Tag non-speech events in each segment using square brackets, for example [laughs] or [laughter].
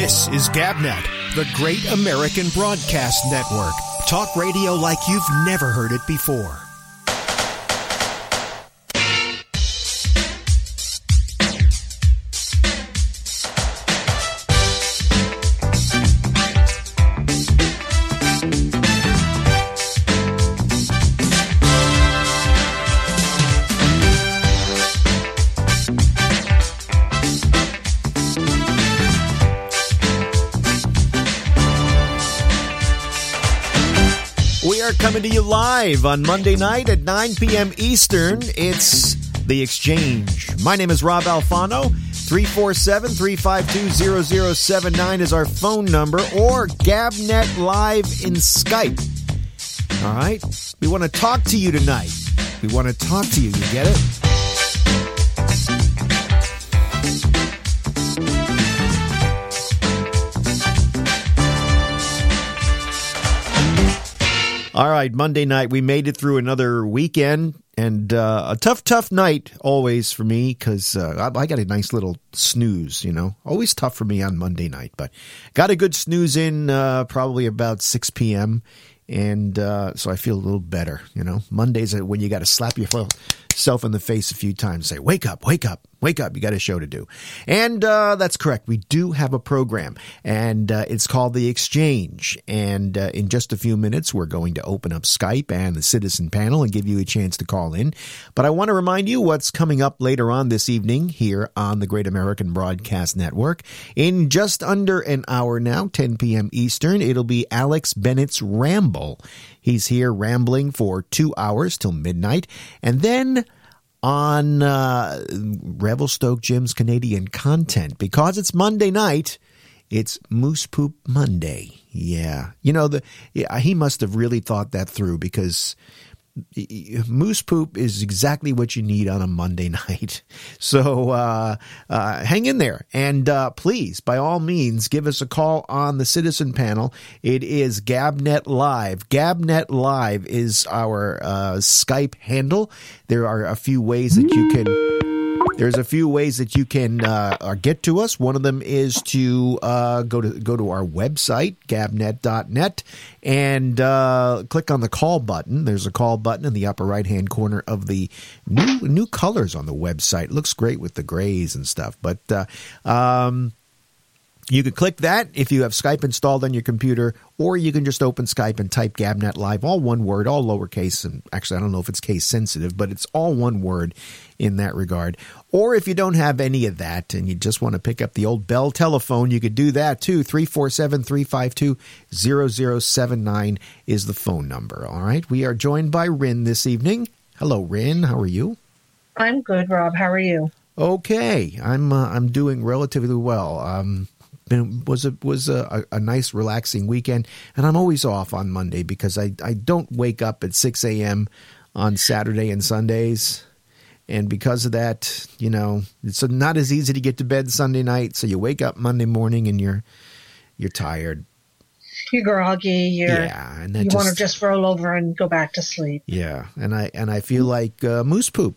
This is GabNet, the Great American Broadcast Network. Talk radio like you've never heard it before. Coming to you live on Monday night at 9 p.m. Eastern. It's The Exchange. My name is Rob Alfano. 347 352 0079 is our phone number or Gabnet Live in Skype. All right? We want to talk to you tonight. We want to talk to you. You get it? All right, Monday night, we made it through another weekend and uh, a tough, tough night always for me because uh, I, I got a nice little snooze, you know. Always tough for me on Monday night, but got a good snooze in uh, probably about 6 p.m. And uh, so I feel a little better, you know. Mondays when you got to slap yourself in the face a few times, say, wake up, wake up, wake up, you got a show to do. And uh, that's correct. We do have a program, and uh, it's called The Exchange. And uh, in just a few minutes, we're going to open up Skype and the citizen panel and give you a chance to call in. But I want to remind you what's coming up later on this evening here on the Great American Broadcast Network. In just under an hour now, 10 p.m. Eastern, it'll be Alex Bennett's Ramble. He's here rambling for two hours till midnight. And then on uh, Revelstoke Jim's Canadian content, because it's Monday night, it's Moose Poop Monday. Yeah. You know, the yeah, he must have really thought that through because moose poop is exactly what you need on a Monday [laughs] night. So uh, uh, hang in there. And uh, please, by all means, give us a call on the citizen panel. It is Gabnet Live. Gabnet Live is our uh, Skype handle. There are a few ways that you can. There's a few ways that you can uh, get to us. One of them is to uh, go to go to our website, gabnet.net, and uh, click on the call button. There's a call button in the upper right hand corner of the new new colors on the website. It looks great with the grays and stuff. But uh, um, you can click that if you have Skype installed on your computer, or you can just open Skype and type Gabnet Live, all one word, all lowercase. And actually, I don't know if it's case sensitive, but it's all one word in that regard. Or if you don't have any of that and you just want to pick up the old Bell telephone, you could do that too. 347 352 0079 is the phone number. All right. We are joined by Rin this evening. Hello, Rin. How are you? I'm good, Rob. How are you? Okay, I'm uh, I'm doing relatively well. Um, been was a was a, a, nice relaxing weekend, and I'm always off on Monday because I I don't wake up at six a.m. on Saturday and Sundays, and because of that, you know, it's not as easy to get to bed Sunday night. So you wake up Monday morning and you're you're tired. You're groggy. You're, yeah, and you just, want to just roll over and go back to sleep. Yeah, and I and I feel like uh, moose poop.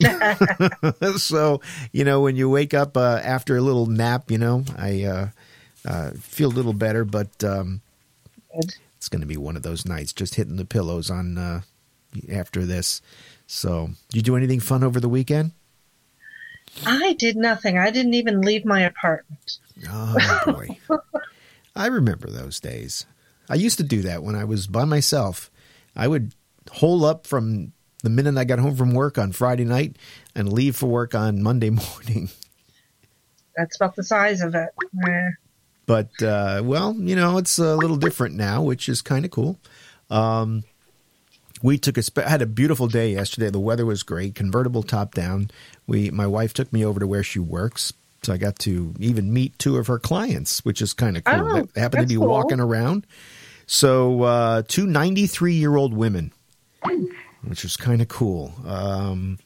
[laughs] so you know when you wake up uh, after a little nap, you know I uh, uh, feel a little better, but um, it's going to be one of those nights just hitting the pillows on uh, after this. So, you do anything fun over the weekend? I did nothing. I didn't even leave my apartment. Oh boy, [laughs] I remember those days. I used to do that when I was by myself. I would hole up from the minute I got home from work on Friday night and leave for work on Monday [laughs] morning. That's about the size of it. But, uh, well, you know, it's a little different now, which is kind of cool. Um, we took a had a beautiful day yesterday. The weather was great. Convertible top down. We my wife took me over to where she works, so I got to even meet two of her clients, which is kind of cool. Oh, they happened to be cool. walking around. So uh, two 93 year old women which was kind of cool. Um,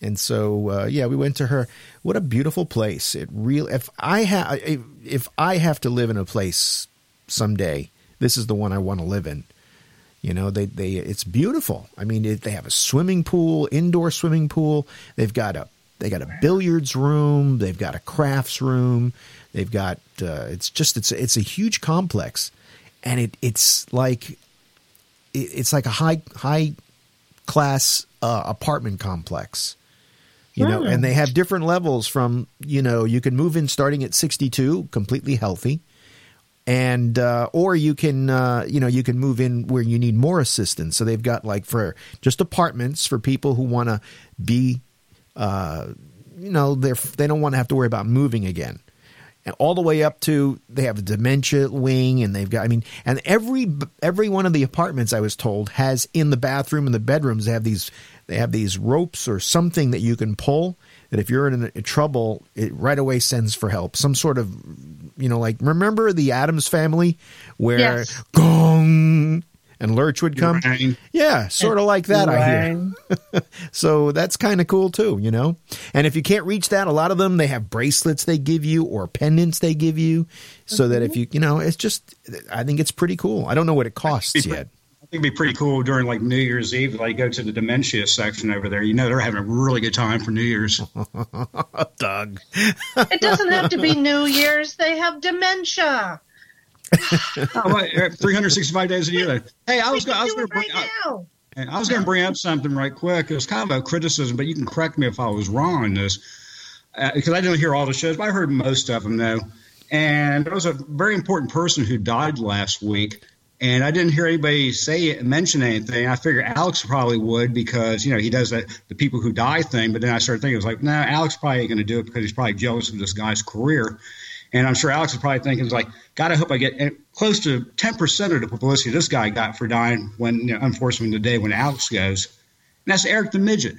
and so, uh, yeah, we went to her. What a beautiful place! It real. If I have, if I have to live in a place someday, this is the one I want to live in. You know, they they it's beautiful. I mean, it, they have a swimming pool, indoor swimming pool. They've got a they got a billiards room, they've got a crafts room, they've got uh, it's just it's it's a huge complex, and it it's like it, it's like a high high class uh, apartment complex. You know, and they have different levels from, you know, you can move in starting at 62, completely healthy. And, uh, or you can, uh, you know, you can move in where you need more assistance. So they've got like for just apartments for people who want to be, uh, you know, they're, they don't want to have to worry about moving again. And all the way up to they have a dementia wing and they've got I mean and every every one of the apartments I was told has in the bathroom and the bedrooms they have these they have these ropes or something that you can pull that if you're in, trouble it right away sends for help some sort of you know like remember the Addams family where Yes. gong and Lurch would come Right. yeah sort of like that I hear [laughs] so that's kind of cool too, you know? And if you can't reach that, a lot of them, they have bracelets they give you or pendants they give you so that if mm-hmm. you, you know, it's just, I think it's pretty cool. I don't know what it costs yet. I think it'd be pretty cool during like New Year's Eve, like go to the dementia section over there. You know, they're having a really good time for New Year's. [laughs] Doug. It doesn't have to be New Year's. They have dementia. [laughs] oh, what, 365 days a year. Hey, I was going. I was going to bring. right I, now. and I was going to bring up something right quick. It was kind of a criticism, but you can correct me if I was wrong on this uh, because I didn't hear all the shows, but I heard most of them though. And there was a very important person who died last week, and I didn't hear anybody say it, mention anything. I figured Alex probably would because you know he does that the people who die thing. But then I started thinking, it was like, no, Alex probably ain't going to do it because he's probably jealous of this guy's career. And I'm sure Alex is probably thinking, like, God, I hope I get close to 10% of the publicity this guy got for dying when, you know, unfortunately, the day when Alex goes. And that's Eric the Midget.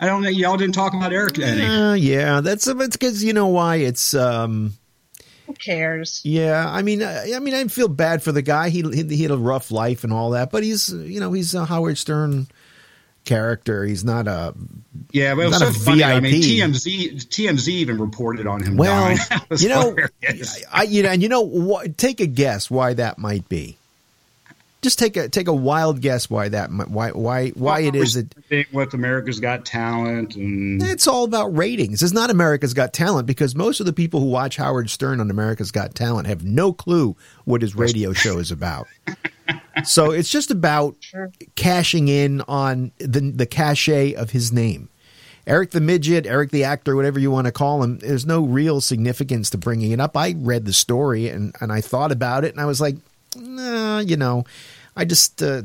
I don't know. Y'all didn't talk about Eric any. Uh, yeah, that's it's because you know why it's um Who cares? yeah. I mean, I, I mean, I feel bad for the guy. He, he he had a rough life and all that, but he's you know he's a Howard Stern character. He's not a Yeah, but it was so a funny. I mean, TMZ TMZ even reported on him well. dying. [laughs] You know, hilarious. I you know, and you know what? Take a guess why that might be. Just take a take a wild guess why that why why why it is that with America's Got Talent and it's all about ratings. It's not America's Got Talent because most of the people who watch Howard Stern on America's Got Talent have no clue what his radio show is about. [laughs] So it's just about [laughs] Sure. cashing in on the the cachet of his name. Eric the midget, Eric the actor, whatever you want to call him. There's no real significance to bringing it up. I read the story and and I thought about it and I was like, nah, you know, I just. Uh,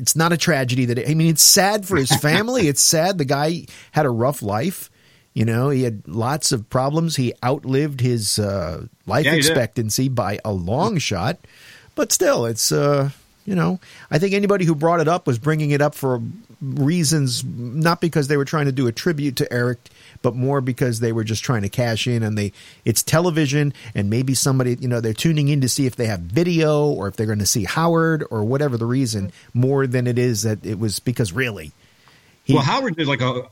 it's not a tragedy that I mean it's sad for his family. it's sad the guy had a rough life. You know, he had lots of problems. He outlived his uh, life Yeah, expectancy by a long shot. But still, it's uh, you know, I think anybody who brought it up was bringing it up for reasons not because they were trying to do a tribute to Eric, but more because they were just trying to cash in and they it's television and maybe somebody, you know, they're tuning in to see if they have video or if they're going to see Howard or whatever the reason more than it is that it was because really he- well, Howard did like a,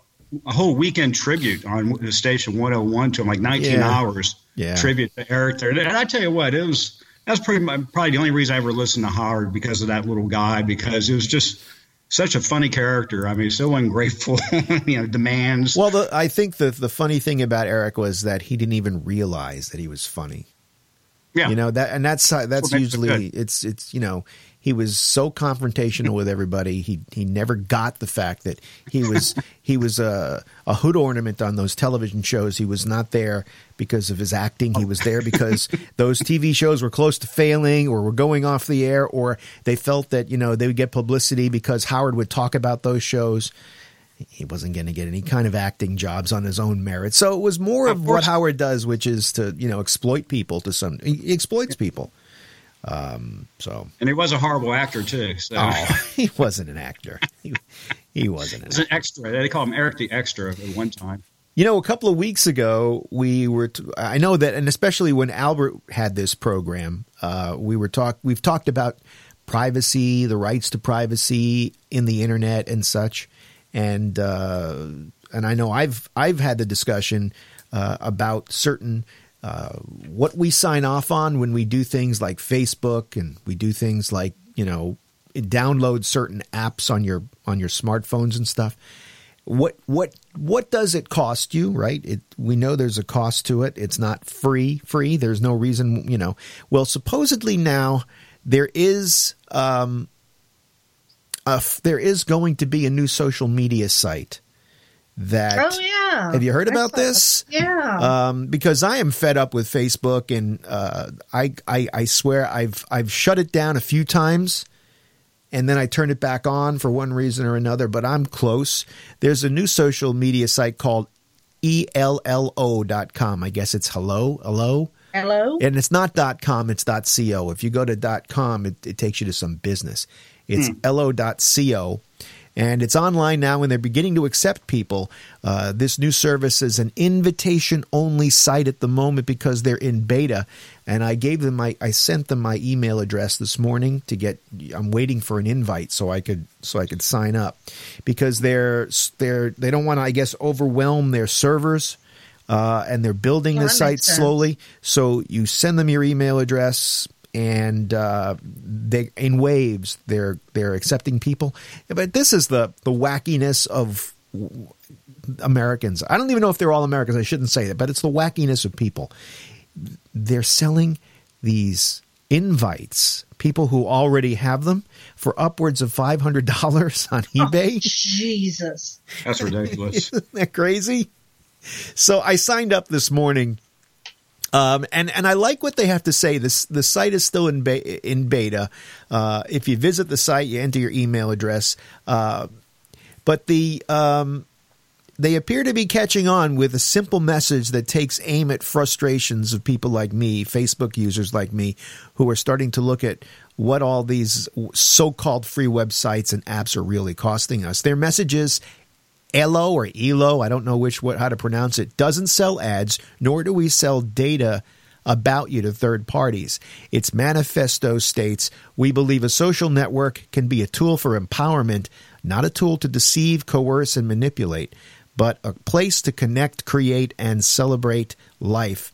a whole weekend tribute on the station 101 to him, like 19 Yeah. hours Yeah. tribute to Eric there. And I tell you what, it was that's pretty much, probably the only reason I ever listened to Howard because of that little guy because it was just such a funny character. I mean, so ungrateful, [laughs] you know, demands. Well, the, I think the the funny thing about Eric was that he didn't even realize that he was funny. yeah, You know that, and that's that's usually it's it's you know he was so confrontational with everybody. He he never got the fact that he was he was a a hood ornament on those television shows. He was not there because of his acting. He was there because [laughs] those TV shows were close to failing or were going off the air, or they felt that you know they would get publicity because Howard would talk about those shows. He wasn't going to get any kind of acting jobs on his own merit. So it was more of, Of what. Howard does, which is to you know exploit people to some. He exploits people. Um, so and he was a horrible actor too. So oh, [laughs] he wasn't an actor. He, he wasn't an he's an extra. They call him Eric the Extra at one time. You know, a couple of weeks ago, we were. T- I know that, and especially when Albert had this program, uh, we were talk. We've talked about privacy, the rights to privacy in the internet, and such. And uh, and I know I've I've had the discussion uh, about certain uh, what we sign off on when we do things like Facebook, and we do things like you know download certain apps on your on your smartphones and stuff what what what does it cost you? Right? It, we know there's a cost to it. It's not free. Free. There's no reason. You know. Well, supposedly now there is um, a, there is going to be a new social media site that oh yeah have you heard I about this yeah um, because I am fed up with Facebook, and uh, I, I I swear I've I've shut it down a few times, and then I turn it back on for one reason or another. But I'm close. There's a new social media site called ello.com. I guess it's hello hello, hello and it's not dot .com. It's dot .co. If you go to dot .com, it, it takes you to some business. It's lo.co and it's online now and they're beginning to accept people. Uh, this new service is an invitation only site at the moment because they're in beta. And I gave them my, I sent them my email address this morning to get. I'm waiting for an invite so I could so I could sign up because they're they're they don't want to I guess overwhelm their servers. Uh, and they're building Well, the site slowly. So you send them your email address, and uh, they in waves they're they're accepting people. But this is the the wackiness of Americans. I don't even know if they're all Americans. I shouldn't say that, but it's the wackiness of people. They're selling these invites, people who already have them, for upwards of five hundred dollars on eBay. Jesus That's ridiculous. [laughs] Isn't that crazy? So I signed up this morning, um, and and I like what they have to say. This the site is still in be- in beta. Uh, if you visit the site, you enter your email address, uh, but the um, they appear to be catching on with a simple message that takes aim at frustrations of people like me, Facebook users like me, who are starting to look at what all these so-called free websites and apps are really costing us. Their message is Ello or Ello, I don't know which what how to pronounce it, doesn't sell ads, nor do we sell data about you to third parties. Its manifesto states, "We believe a social network can be a tool for empowerment, not a tool to deceive, coerce and manipulate, but a place to connect, create and celebrate life.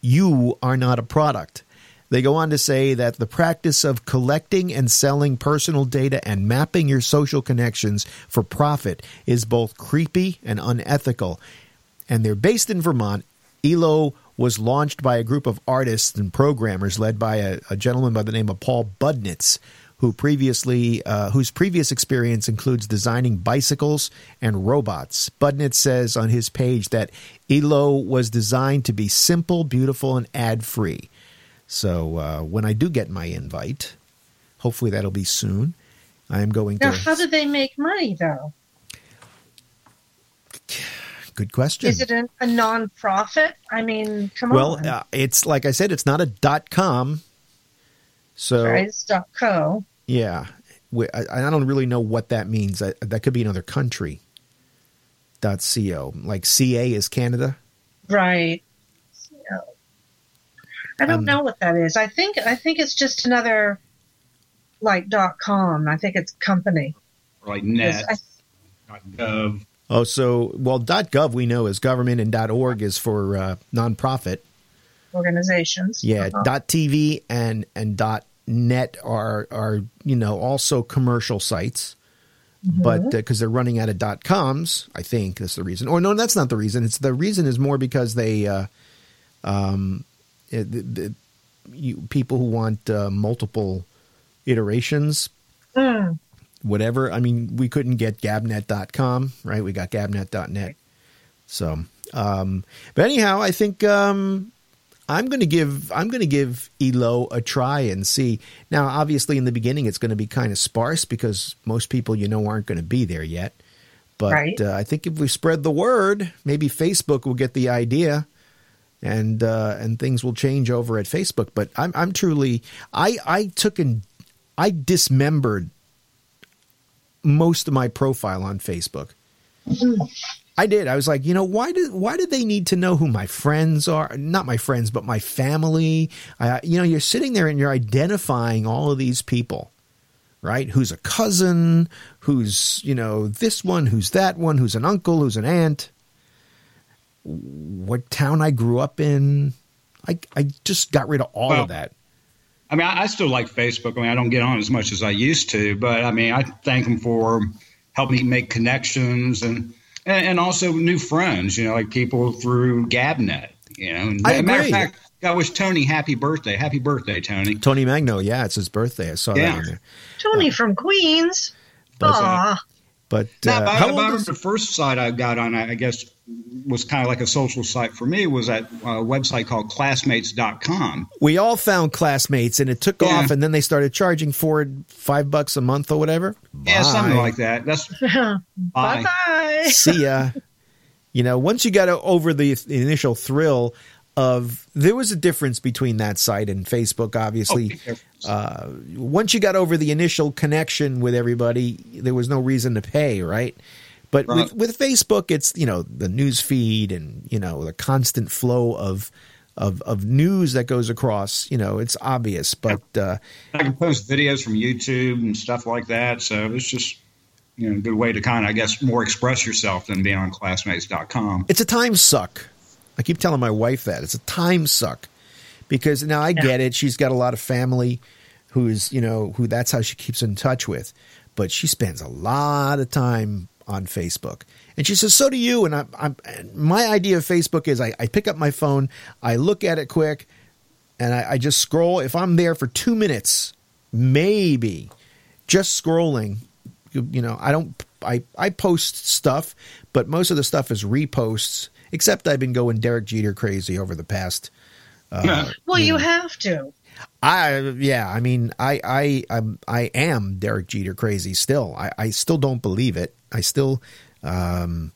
You are not a product." They go on to say that the practice of collecting and selling personal data and mapping your social connections for profit is both creepy and unethical. And they're based in Vermont. Ello was launched by a group of artists and programmers led by a, a gentleman by the name of Paul Budnitz, who previously uh, whose previous experience includes designing bicycles and robots. Budnitz says on his page that Ello was designed to be simple, beautiful, and ad free. So uh, when I do get my invite, hopefully that'll be soon. I am going now to. how do they make money though Good question. is it a, a non-profit i mean come well, on uh, it's like I said, it's not a dot com. So right it's dot co yeah, We- I, I don't really know what that means. I, that could be another country. Dot co, like ca is Canada. right. I don't Um, know what that is i think i think it's just another like dot com i think it's company like 'Cause net, I- gov. Oh, so well, dot gov we know is government, and dot org is for uh, nonprofit. organizations Yeah, Uh-huh. dot TV and and dot net are are you know also commercial sites, but because they're running out of dot coms, I think that's the reason. Or no, that's not the reason. It's the reason is more because they, uh, um, it, the, the, you, people who want uh, multiple iterations. Mm. Whatever. I mean, we couldn't get gabnet.com, right? We got gabnet.net. So, um, but anyhow, I think um, I'm going to give I'm going to give Ello a try and see. Now, obviously, in the beginning, it's going to be kind of sparse because most people you know aren't going to be there yet. But Right. uh, I think if we spread the word, maybe Facebook will get the idea, and uh, and things will change over at Facebook. But I'm I'm truly I I took and I dismembered most of my profile on Facebook. I did. I was like, you know, why did why did they need to know who my friends are? Not my friends, but my family. I, you know, you're sitting there and you're identifying all of these people, right? Who's a cousin? Who's you know this one? Who's that one? Who's an uncle? Who's an aunt? What town I grew up in? I I just got rid of all Well, of that. I mean, I, I still like Facebook. I mean, I don't get on as much as I used to, but I mean, I thank them for helping me make connections. And and, and also new friends. You know, like people through Gabnet. You know, and I matter agree. of fact, I wish Tony happy birthday. Happy birthday, Tony. Tony Magno, yeah, it's his birthday. I saw Yeah. that in there. Tony from Queens. But- Aw. But Now, uh, about, how old about is the first site I got on, I I guess, was kind of like a social site for me, was that uh, website called classmates.com. we all found classmates and it took Yeah. off and then they started charging for it five bucks a month or whatever. Yeah, something like that. That's [laughs] Bye bye. bye. See ya. You know, once you got over the the initial thrill of there was a difference between that site and Facebook, Oh, obviously. big difference. uh, once you got over the initial connection with everybody, there was no reason to pay, right? But Right. with, with Facebook, it's you know the news feed and you know the constant flow of of of news that goes across. You know, it's obvious, but uh, I can post videos from YouTube and stuff like that. So it's just you know a good way to kind of I guess more express yourself than being on classmates.com. it's a time suck. I keep telling my wife that it's a time suck because now I get it. She's got a lot of family who's you know who that's how she keeps in touch with, but she spends a lot of time on Facebook. And she says, "So do you." And I, I'm my idea of Facebook is I, I pick up my phone, I look at it quick, and I, I just scroll. If I'm there for two minutes, maybe just scrolling, you, you know, I don't. I I post stuff, but most of the stuff is reposts. Except I've been going Derek Jeter crazy over the past. Uh, [laughs] Well, you have to. I yeah, I mean, I I I'm, I am Derek Jeter crazy still. I, I still don't believe it. I still, um,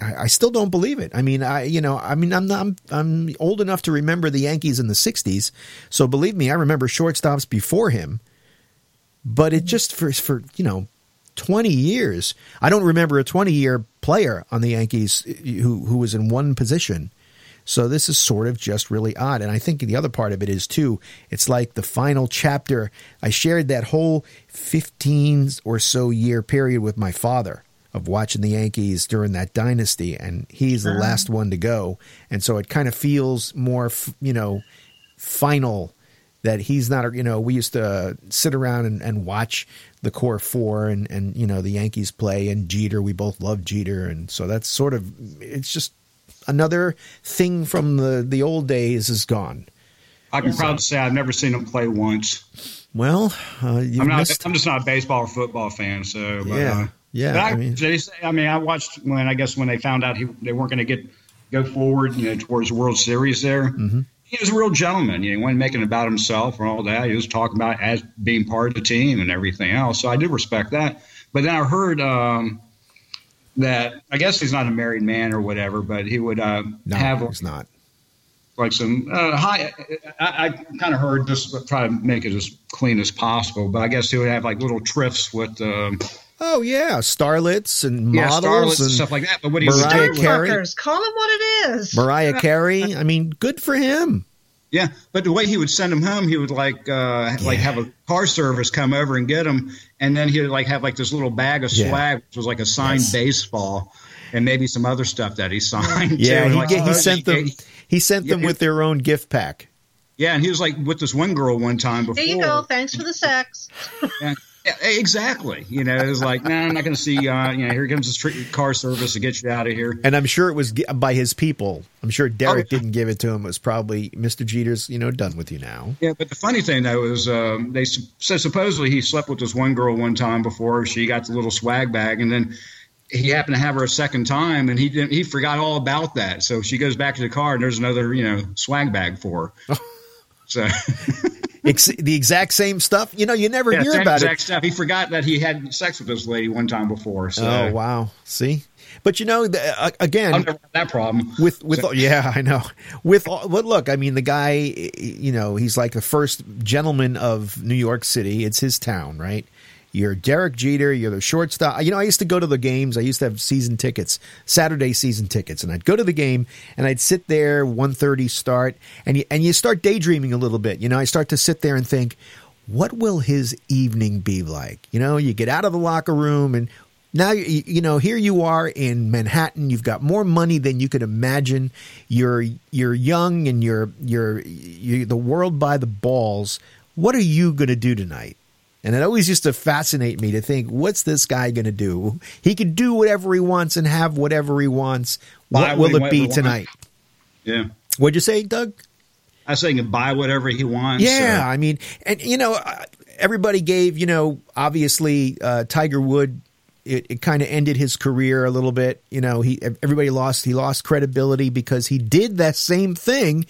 I, I still don't believe it. I mean, I you know, I mean, I'm not, I'm I'm old enough to remember the Yankees in the '60s, so believe me, I remember shortstops before him. But it just for for you know. 20 years. I don't remember a 20 year player on the Yankees who who was in one position. So this is sort of just really odd. And I think the other part of it is too, it's like the final chapter. I shared that whole 15 or so year period with my father of watching the Yankees during that dynasty and he's the last one to go. And so it kind of feels more, you know, final that he's not, you know, we used to sit around and, and watch the core four and, and, you know, the Yankees play and Jeter, we both love Jeter. And so that's sort of, it's just another thing from the, the old days is gone. I can proudly say I've never seen him play once. Well, uh, I'm not. missed. I'm just not a baseball or football fan. So but, Yeah. uh, Yeah, but I, I mean- they say, I mean, I watched when I guess when they found out he, they weren't going to get go forward, you know, towards the World Series. There, Mm-hmm. he was a real gentleman. You know, he wasn't making it about himself or all that. He was talking about as being part of the team and everything else. So I do respect that. But then I heard um, that I guess he's not a married man or whatever, but he would uh, no, have it's not. like some uh, high. I, I kind of heard this, but try to make it as clean as possible. But I guess he would have like little trips with um, Oh yeah, starlets and yeah, models starlets and and stuff like that. But what he was Mariah Carey. Call him what it is. Mariah [laughs] Carey. I mean, good for him. Yeah, but the way he would send them home, he would like uh, like have a car service come over and get them, and then he would like have like this little bag of Yeah. swag, which was like a signed Yes. baseball. And maybe some other stuff that he [laughs] signed. Yeah, too. he, Like, ga- he oh, sent them. he- He sent them Yeah. with their own gift pack. Yeah, and he was like with this one girl one time before. There you go. Thanks for the sex. Yeah, exactly. You know, it was like, no, I'm not going to see. Uh, you know, here comes this tr- car service to get you out of here. And I'm sure it was by his people. I'm sure Derek Oh, didn't give it to him. It was probably Mr. Jeter's, you know, done with you now. Yeah, but the funny thing though is um, they said supposedly he slept with this one girl one time before she got the little swag bag, and then he happened to have her a second time, and he didn't. He forgot all about that. So she goes back to the car, and there's another you know swag bag for her. [laughs] so [laughs] Ex- the exact same stuff. You know, you never yeah, hear same about exact it. stuff. He forgot that he had sex with this lady one time before. So Oh wow! See, but you know, the, uh, again, I've never had that problem. with with yeah i know with all, but look i mean the guy you know he's like the first gentleman of new york city it's his town right you're derek jeter you're the shortstop you know i used to go to the games i used to have season tickets saturday season tickets and i'd go to the game and i'd sit there 1.30 start and you, and you start daydreaming a little bit you know i start to sit there and think what will his evening be like you know you get out of the locker room and now you, you know here you are in Manhattan. You've got more money than you could imagine. You're you're young and you're you're, you're the world by the balls. What are you going to do tonight? And it always used to fascinate me to think, what's this guy going to do? He could do whatever he wants and have whatever he wants. What will it be he tonight? Yeah. What'd you say, Doug? I was saying buy whatever he wants. Yeah, I mean, and you know, uh, everybody gave, you know, obviously uh, Tiger Wood. It, it kind of ended his career a little bit. You know, he everybody lost he lost credibility because he did that same thing,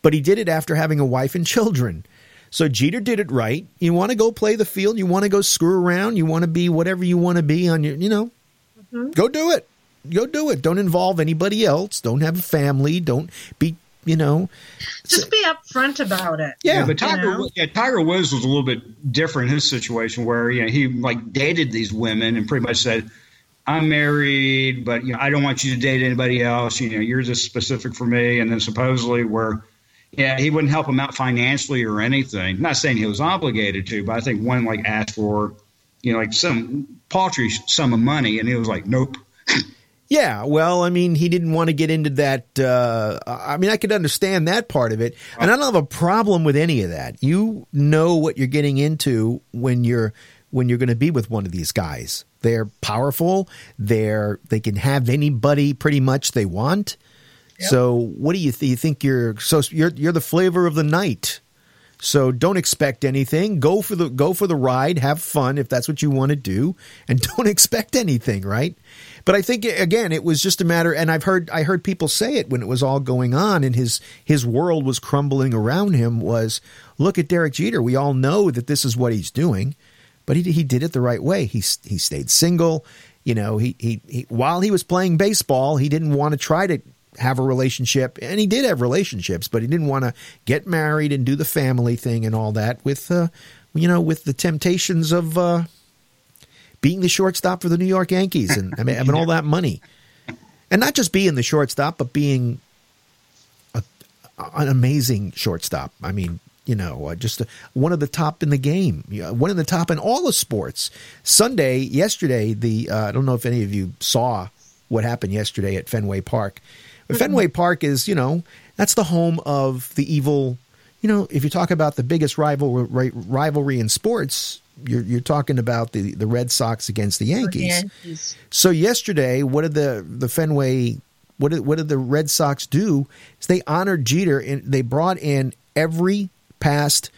but he did it after having a wife and children. So Jeter did it right. You want to go play the field. You want to go screw around. You want to be whatever you want to be on your. You know, mm-hmm. go do it. Go do it. Don't involve anybody else. Don't have a family. Don't be. You know, Just be upfront about it. yeah. Yeah, but Tiger, You know? yeah, Tiger Woods was a little bit different in his situation, where you know he like dated these women and pretty much said, "I'm married, but you know I don't want you to date anybody else. You know you're just specific for me." And then supposedly, where yeah, he wouldn't help him out financially or anything. Not saying he was obligated to, but I think one like asked for you know like some paltry sum of money, and he was like, "Nope." [laughs] Yeah, well, I mean, he didn't want to get into that. Uh, I mean, I could understand that part of it, and I don't have a problem with any of that. You know what you're getting into when you're when you're going to be with one of these guys. They're powerful. They're they can have anybody pretty much they want. So, what do you th- you think you're so you're you're the flavor of the night? So don't expect anything. Go for the go for the ride. Have fun if that's what you want to do, and [laughs] don't expect anything, right? But I think again, it was just a matter. And I've heard I heard people say it when it was all going on, and his his world was crumbling around him. Was look at Derek Jeter. We all know that this is what he's doing, but he he did it the right way. He he stayed single. You know, he he, he while he was playing baseball, he didn't want to try to have a relationship and he did have relationships but he didn't want to get married and do the family thing and all that with uh you know with the temptations of uh being the shortstop for the New York Yankees and I mean, having all that money. And not just being the shortstop but being a, an amazing shortstop. I mean you know uh, just uh one of the top in the game one of the top in all the sports. Sunday yesterday the uh, I don't know if any of you saw what happened yesterday at Fenway Park but Fenway Park is, you know, that's the home of the evil. You know, if you talk about the biggest rivalry rivalry in sports, you're you're talking about the the Red Sox against the Yankees. Yankees. So yesterday, what did the the Fenway what did what did the Red Sox do? Is they honored Jeter and they brought in every past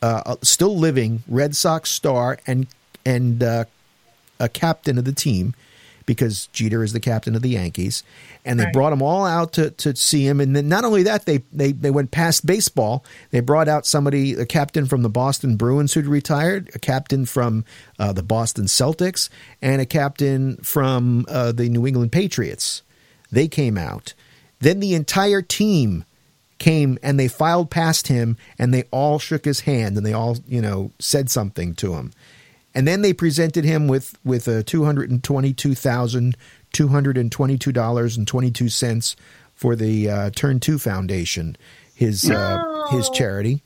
uh, still living Red Sox star and and uh, a captain of the team because Jeter is the captain of the Yankees, and they Right. brought them all out to, to see him. And then not only that, they, they they went past baseball. They brought out somebody, a captain from the Boston Bruins who'd retired, a captain from uh, the Boston Celtics, and a captain from uh, the New England Patriots. They came out. Then the entire team came and they filed past him and they all shook his hand and they all you know said something to him and then they presented him with with a two hundred and twenty two thousand two hundred and twenty two dollars and twenty two cents for the uh, Turn Two Foundation, his uh, his charity,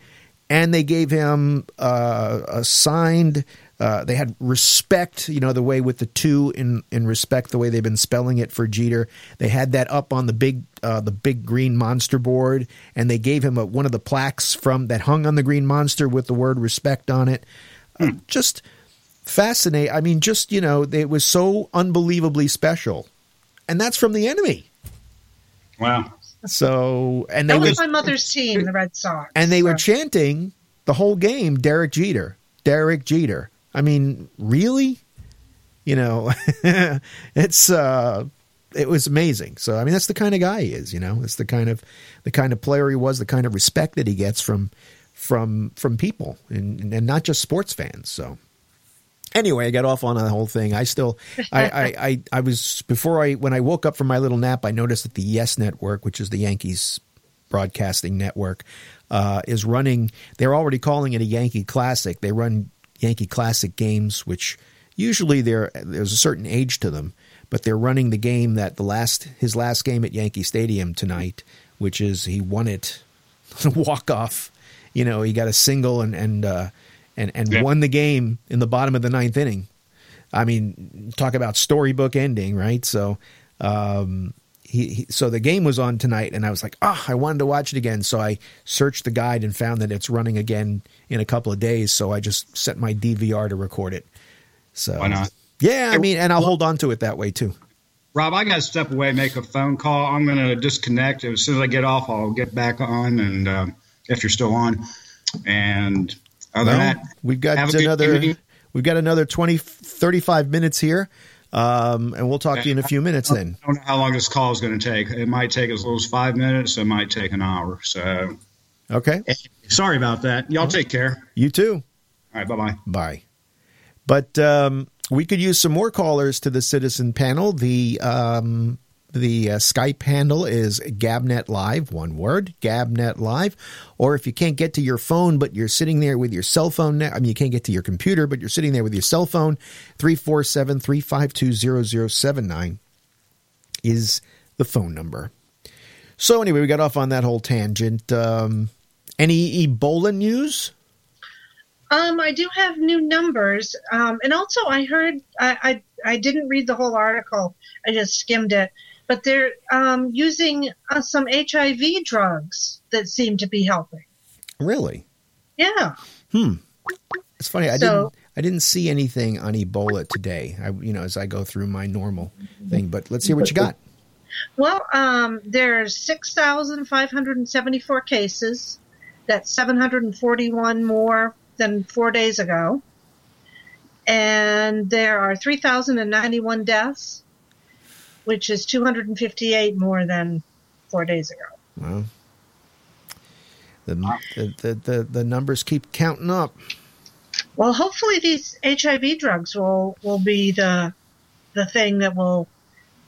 and they gave him uh, a signed. Uh, they had respect, you know, the way with the two in in respect, the way they've been spelling it for Jeter. They had that up on the big uh, the big green monster board, and they gave him a, one of the plaques from that hung on the green monster with the word respect on it. Uh, just fascinate. I mean, just you know, it was so unbelievably special, and that's from the enemy. Wow. So, and they That were was my mother's team, the Red Sox. and they were chanting the whole game, Derek Jeter, Derek Jeter. I mean, really? You know, [laughs] it's uh it was amazing. So I mean that's the kind of guy he is, you know. It's the kind of the kind of player he was, the kind of respect that he gets from from from people and and not just sports fans. So anyway, I got off on the whole thing. I still, I, [laughs] I, I, I was before I when I woke up from my little nap, I noticed that the Yes Network, which is the Yankees broadcasting network, uh, is running. They're already calling it a Yankee Classic. They run Yankee Classic games, which usually there there's a certain age to them, but they're running the game that the last his last game at Yankee Stadium tonight, which is he won it [laughs] walk off. You know, he got a single and and uh, and and Yeah. won the game in the bottom of the ninth inning. I mean, talk about storybook ending, right? So, um, he, he so the game was on tonight, and I was like, ah, I wanted to watch it again. So I searched the guide and found that it's running again in a couple of days. So I just set my DVR to record it. So Why not? Yeah, I mean, and I'll hold on to it that way too. Rob, I got to step away, make a phone call. I'm going to disconnect. As soon as I get off, I'll get back on, and uh, if you're still on. And other Well, that, we've got have a good another we've got another 20 35 minutes here. Um, and we'll talk to you in a few minutes then. I don't know how long this call is going to take. It might take as little as five minutes. It might take an hour. So Okay. sorry about that. Y'all take care. You too. All right. Bye bye. Bye. But um, we could use some more callers to the citizen panel. The um, the uh, Skype handle is Gabnet Live, one word, Gabnet Live. Or if you can't get to your phone, but you're sitting there with your cell phone, I mean, you can't get to your computer, but you're sitting there with your cell phone, 347 352 0079 is the phone number. So, anyway, we got off on that whole tangent. Um, any Ebola news? Um, I do have new numbers, um, and also I heard I, I I didn't read the whole article. I just skimmed it, but they're um, using uh, some HIV drugs that seem to be helping. Really? Yeah. Hmm. It's funny. I So- didn't. I didn't see anything on Ebola today. I, you know, as I go through my normal thing. But let's hear what you got. Well, um, there's 6,574 cases. That's 741 more than four days ago. And there are 3,091 deaths, which is 258 more than four days ago. Well, the the, the the the numbers keep counting up. Well, hopefully these HIV drugs will, will be the the thing that will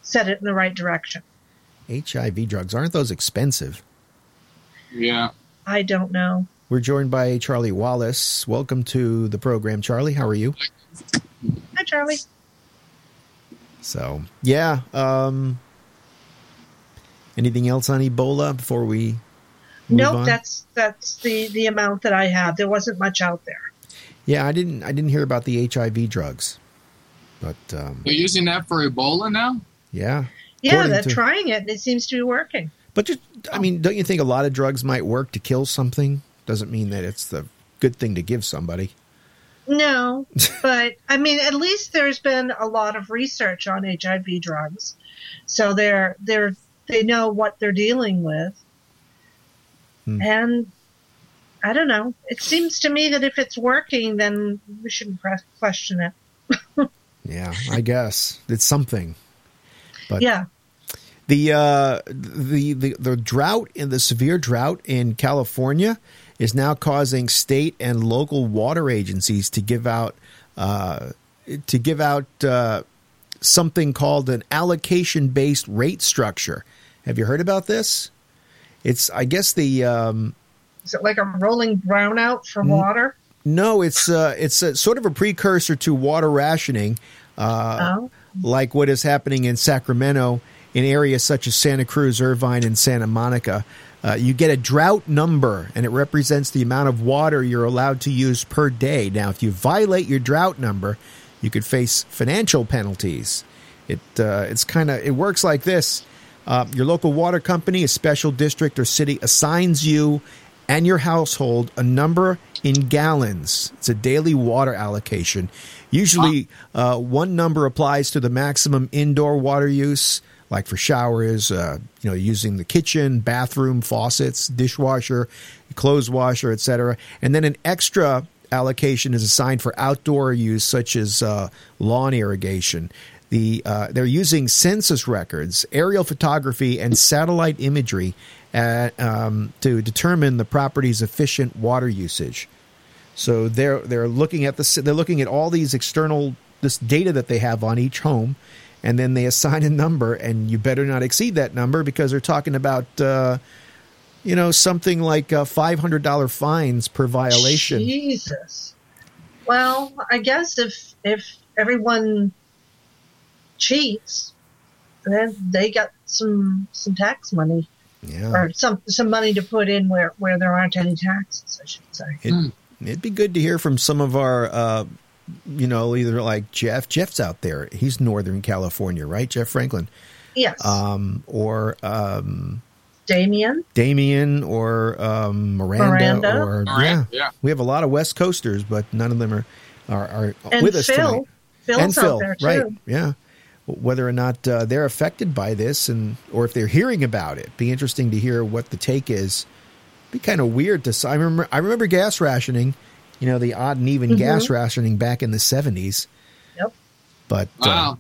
set it in the right direction. HIV drugs aren't those expensive? Yeah. I don't know. We're joined by Charlie Wallace. Welcome to the program, Charlie. How are you? Hi, Charlie. So yeah. Um, anything else on Ebola before we? Move Nope, on? that's that's the the amount that I have. There wasn't much out there. Yeah, I didn't. I didn't hear about the HIV drugs, but um, They're using that for Ebola now? yeah. Yeah, they're to- trying it. and It seems to be working. But just, I mean, don't you think a lot of drugs might work to kill something? Doesn't mean that it's the good thing to give somebody. No, but I mean, at least there's been a lot of research on HIV drugs, so they're they're they know what they're dealing with, Hmm. and I don't know. It seems to me that if it's working, then we shouldn't question it. [laughs] Yeah, I guess it's something. But Yeah, the uh, the the the drought in the severe drought in California is now causing state and local water agencies to give out uh, to give out uh, something called an allocation based rate structure. Have you heard about this? It's I guess the um, is it like a rolling brownout for water? no, it's uh, it's a, sort of a precursor to water rationing. Uh, oh, like what is happening in Sacramento in areas such as Santa Cruz, Irvine, and Santa Monica. Uh, you get a drought number, and it represents the amount of water you're allowed to use per day. Now, if you violate your drought number, you could face financial penalties. It uh, it's kind of it works like this: uh, your local water company, a special district or city assigns you and your household a number in gallons. It's a daily water allocation. Usually, uh, one number applies to the maximum indoor water use, like for showers, uh, you know, using the kitchen, bathroom, faucets, dishwasher, clothes washer, etc. And then an extra allocation is assigned for outdoor use, such as uh, lawn irrigation. The uh, they're using census records, aerial photography, and satellite imagery at, um, to determine the property's efficient water usage. So they're they're looking at the they're looking at all these external this data that they have on each home, and then they assign a number, and you better not exceed that number because they're talking about uh, you know something like uh, five hundred dollar fines per violation. Jesus. Well, I guess if if everyone cheats, then they got some some tax money Yeah, or some some money to put in where where there aren't any taxes. I should say. it, it'd be good to hear from some of our. Uh, you know, either like Jeff. Jeff's out there. He's Northern California, right? Jeff Franklin. Yes. um, or um, Damien. Damien or um, Miranda, Miranda. or All right, yeah, yeah. we have a lot of West Coasters, but none of them are are, are And with us Phil. tonight. Phil's and Phil, out there too. right? Yeah. Whether or not uh, they're affected by this, and or if they're hearing about it, be interesting to hear what the take is. Be kind of weird to. s- I remember. I remember gas rationing. You know, the odd and even gas rationing back in the seventies. Yep. But uh, Wow.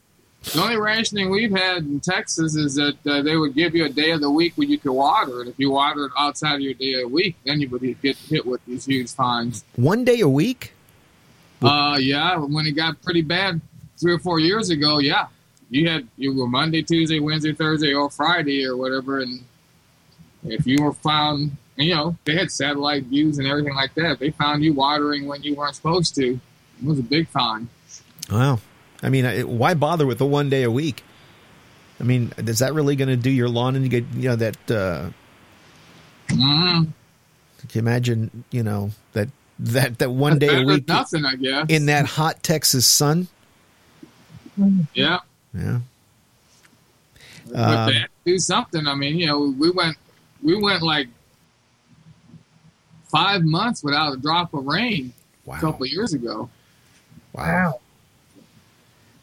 The only rationing we've had in Texas is that uh, they would give you a day of the week when you could water it. If you watered outside of your day of the week, then you would get hit with these huge fines. one day a week. Uh, yeah, when it got pretty bad three or four years ago, yeah, you had you were Monday, Tuesday, Wednesday, Thursday, or Friday or whatever, and if you were found, you know, they had satellite views and everything like that. They found you watering when you weren't supposed to. It was a big fine. Wow. I mean, why bother with the one day a week? I mean, is that really going to do your lawn and you get you know that? Uh, hmm can you imagine? You know that that that one day a week nothing, I guess. in that hot Texas sun. yeah. Yeah. but Um, do something. I mean, you know, we went we went like five months without a drop of rain Wow. a couple of years ago. Wow.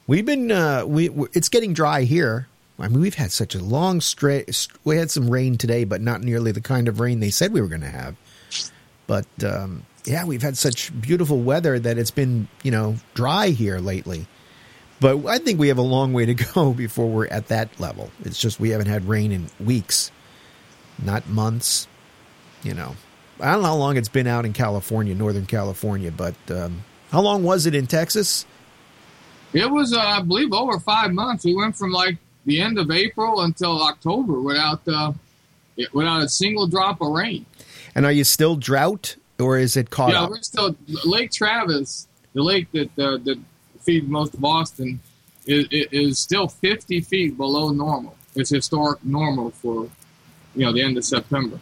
We've been uh, we we- it's getting dry here. I mean, we've had such a long stretch. We had some rain today, but not nearly the kind of rain they said we were going to have. But um, yeah, we've had such beautiful weather that it's been you know dry here lately. But I think we have a long way to go [laughs] before we're at that level. It's just we haven't had rain in weeks, not months. You know, I don't know how long it's been out in California, Northern California, but um, how long was it in Texas? It was, uh, I believe, over five months. We went from like the end of April until October without uh, without a single drop of rain. And are you still drought, or is it caught yeah, up? we're still Lake Travis, the lake that uh, that feeds most of Austin, is, is still 50 feet below normal. It's historic normal for you know the end of September.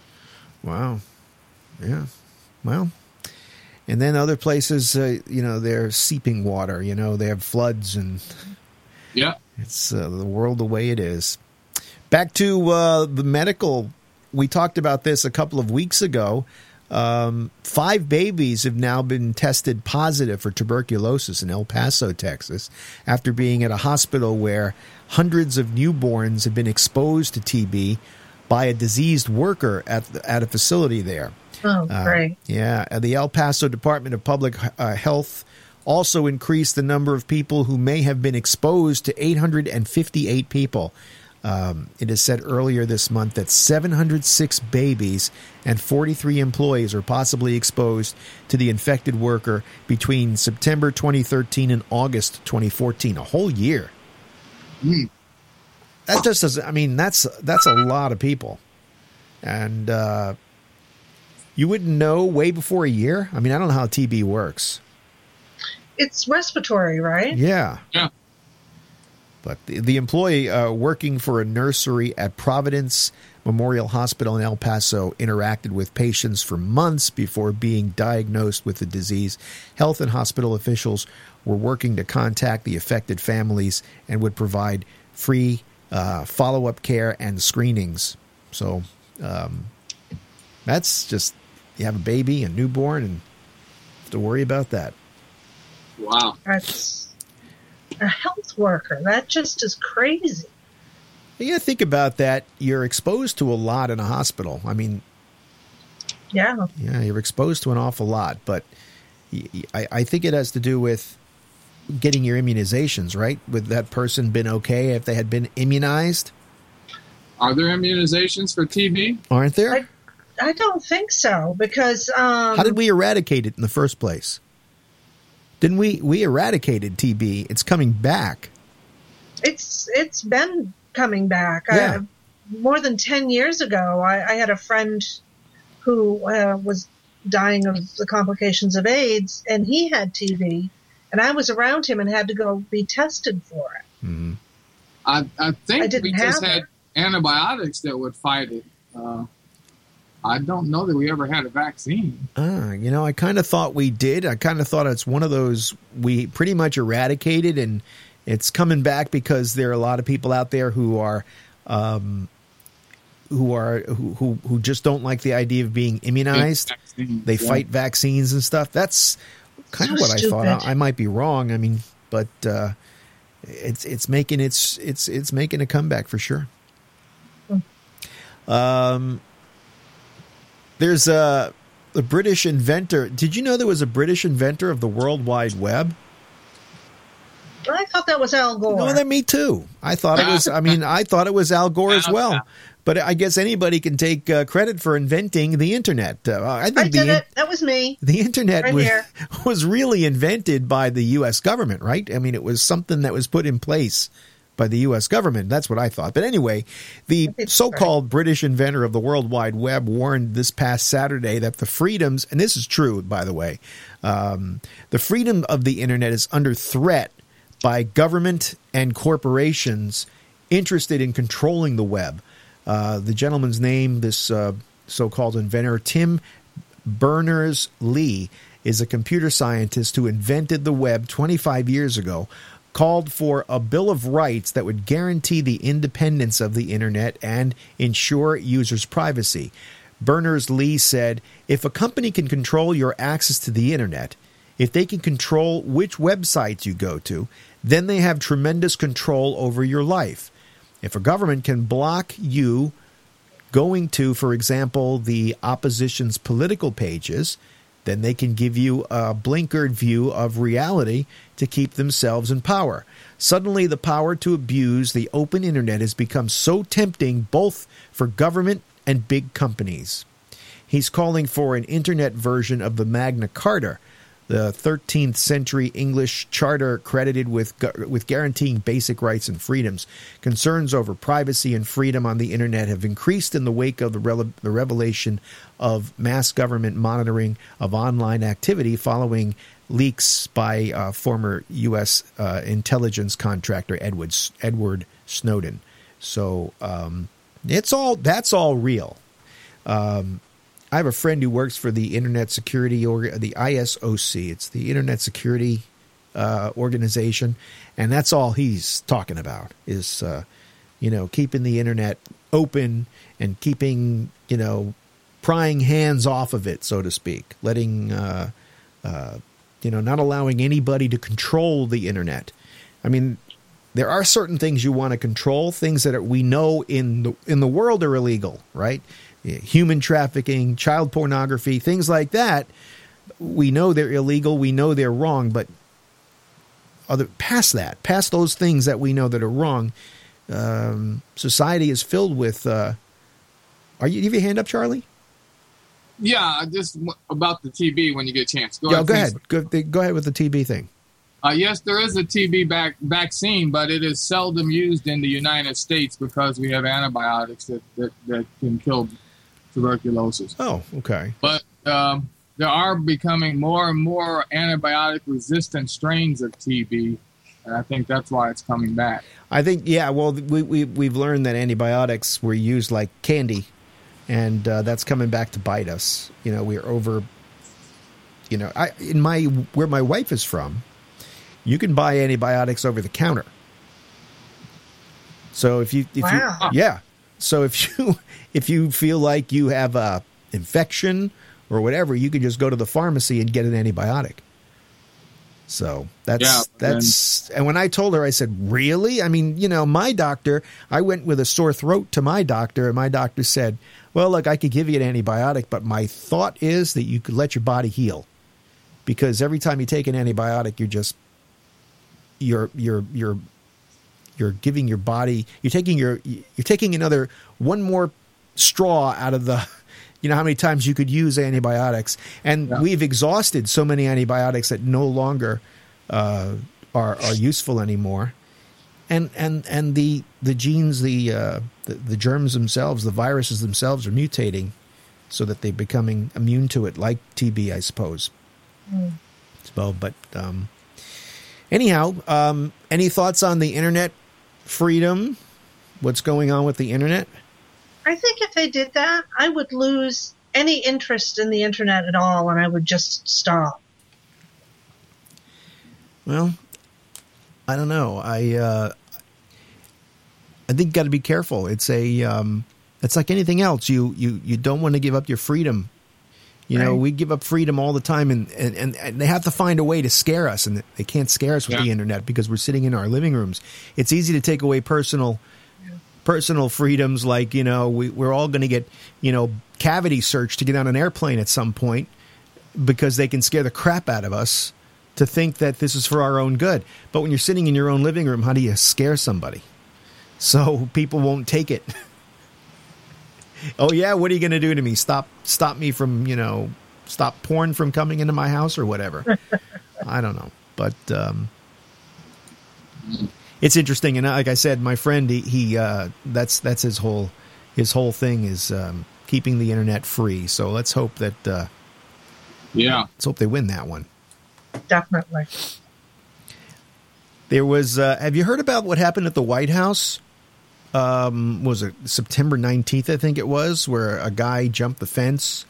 Wow. Yeah. Well, and then other places, uh, you know, they're seeping water. You know, they have floods, and Yeah. it's uh, the world the way it is. Back to uh, the medical. We talked about this a couple of weeks ago. Um, five babies have now been tested positive for tuberculosis in El Paso, Texas, after being at a hospital where hundreds of newborns have been exposed to TB by a diseased worker at the, at a facility there. Oh, Uh, great. Yeah, uh, the El Paso Department of Public uh, Health also increased the number of people who may have been exposed to 858 people. Um, it is said earlier this month that 706 babies and 43 employees are possibly exposed to the infected worker between September 2013 and August 2014, a whole year. That just doesn't. I mean, that's that's a lot of people, and uh, you wouldn't know way before a year. I mean, I don't know how TB works. It's respiratory, right? Yeah. Yeah. But the, the employee uh, working for a nursery at Providence Memorial Hospital in El Paso interacted with patients for months before being diagnosed with the disease. Health and hospital officials were working to contact the affected families and would provide free uh, follow up care and screenings. So um, that's just, you have a baby, a newborn, and have to worry about that. Wow. That's a health worker. That just is crazy. You gotta think about that. You're exposed to a lot in a hospital. I mean, Yeah. yeah, you're exposed to an awful lot, but I think it has to do with getting your immunizations, right? With that person been okay if they had been immunized, Are there immunizations for TB? aren't there? I- I don't think so because um, How did we eradicate it in the first place? Didn't we? We eradicated TB. It's coming back. it's it's been coming back. Yeah. I, more than ten years ago, I, I had a friend who uh, was dying of the complications of AIDS, and he had TB, and I was around him and had to go be tested for it. hmm I, I think I we just have had antibiotics that would fight it. Uh, I don't know that we ever had a vaccine. Ah, you know, I kind of thought we did. I kind of thought it's one of those we pretty much eradicated, and it's coming back because there are a lot of people out there who are um, who are who, who who just don't like the idea of being immunized. Vaccines, They yeah. fight vaccines and stuff. That's kind of So what I thought. I, I might be wrong. I mean, but uh, it's it's making its it's it's making a comeback for sure. Um, there's a the British inventor. Did you know there was a British inventor of the World Wide Web? I thought that was Al Gore. No, that me too. I thought it was. I mean, I thought it was Al Gore as well. But I guess anybody can take uh, credit for inventing the internet. Uh, I think I the it. That was me. the internet Right was here. [laughs] was really invented by the U.S. government, right? I mean, it was something that was put in place by the U.S. government. That's what I thought. But anyway, the so-called British inventor of the World Wide Web warned this past Saturday that the freedoms, and this is true, by the way, um, the freedom of the internet is under threat by government and corporations interested in controlling the web. Uh, the gentleman's name, this uh, so-called inventor, Tim Berners Lee is a computer scientist who invented the web 25 years ago, called for a Bill of Rights that would guarantee the independence of the internet and ensure users' privacy. Berners Lee said, If a company can control your access to the internet, if they can control which websites you go to, then they have tremendous control over your life. If a government can block you going to, for example, the opposition's political pages, then they can give you a blinkered view of reality to keep themselves in power. Suddenly, the power to abuse the open internet has become so tempting both for government and big companies. He's calling for an internet version of the Magna Carta, the 13th century English charter credited with gu- with guaranteeing basic rights and freedoms. Concerns over privacy and freedom on the internet have increased in the wake of the, rele- the revelation of mass government monitoring of online activity following leaks by uh, former U.S. Uh, intelligence contractor Edward Edward Snowden. So um, it's all that's all real. I have a friend who works for the Internet Security or the ISOC. It's the Internet Security uh, Organization, and that's all he's talking about is uh, you know keeping the internet open and keeping you know prying hands off of it, so to speak, letting uh, uh, you know not allowing anybody to control the internet. I mean, there are certain things you want to control, things that are, we know in the in the world are illegal, right? Human trafficking, child pornography, things like that. We know they're illegal. We know they're wrong, but other past that, past those things that we know that are wrong, um, society is filled with. Uh, are you? Do you have your hand up, Charlie? Yeah, just about the TB when you get a chance. Go Yeah, ahead. go ahead. Go, go ahead with the TB thing. Uh, yes, there is a TB back, vaccine, but it is seldom used in the United States because we have antibiotics that, that, that can kill tuberculosis. Oh, okay. But um, there are becoming more and more antibiotic resistant strains of TB, and I think that's why it's coming back. I think yeah. Well, we we we've learned that antibiotics were used like candy, and uh, that's coming back to bite us. You know, we're over. You know, I in my where my wife is from, you can buy antibiotics over the counter. So if you if Wow. you yeah, so if [laughs] you if you feel like you have a infection or whatever, you can just go to the pharmacy and get an antibiotic. So that's Yeah, that's and when I told her, I said, "Really? I mean, you know, my doctor. I went with a sore throat to my doctor, and my doctor said, "Well, look, I could give you an antibiotic, but my thought is that you could let your body heal, because every time you take an antibiotic, you're just you're you're you're you're giving your body you're taking your you're taking another one more straw out of the [laughs] you know how many times you could use antibiotics. And Yeah. we've exhausted so many antibiotics that no longer uh, are are useful anymore. And and and the the genes the, uh, the the germs themselves the viruses themselves are mutating so that they're becoming immune to it like TB I suppose. So but um anyhow um any thoughts on the internet freedom what's going on with the internet I think if they did that, I would lose any interest in the internet at all, and I would just stop. Well, I don't know. I uh, I think got to be careful. It's a um, it's like anything else. You you you don't want to give up your freedom. You know, we give up freedom all the time, and, and, and, and they have to find a way to scare us, and they can't scare us with Yeah. the internet because we're sitting in our living rooms. It's easy to take away personal personal freedoms, like you know, we, we're all going to get you know cavity search to get on an airplane at some point because they can scare the crap out of us to think that this is for our own good. But when you're sitting in your own living room, how do you scare somebody? So people won't take it. [laughs] [laughs] oh yeah, what are you going to do to me? Stop stop me from, you know, stop porn from coming into my house or whatever. [laughs] I don't know. But um it's interesting and like I said, my friend he, he uh that's that's his whole his whole thing is um keeping the internet free. So let's hope that uh Yeah. let's hope they win that one. Definitely. There was. Uh, have you heard about what happened at the White House? Um, was it September nineteenth? I think it was, where a guy jumped the fence,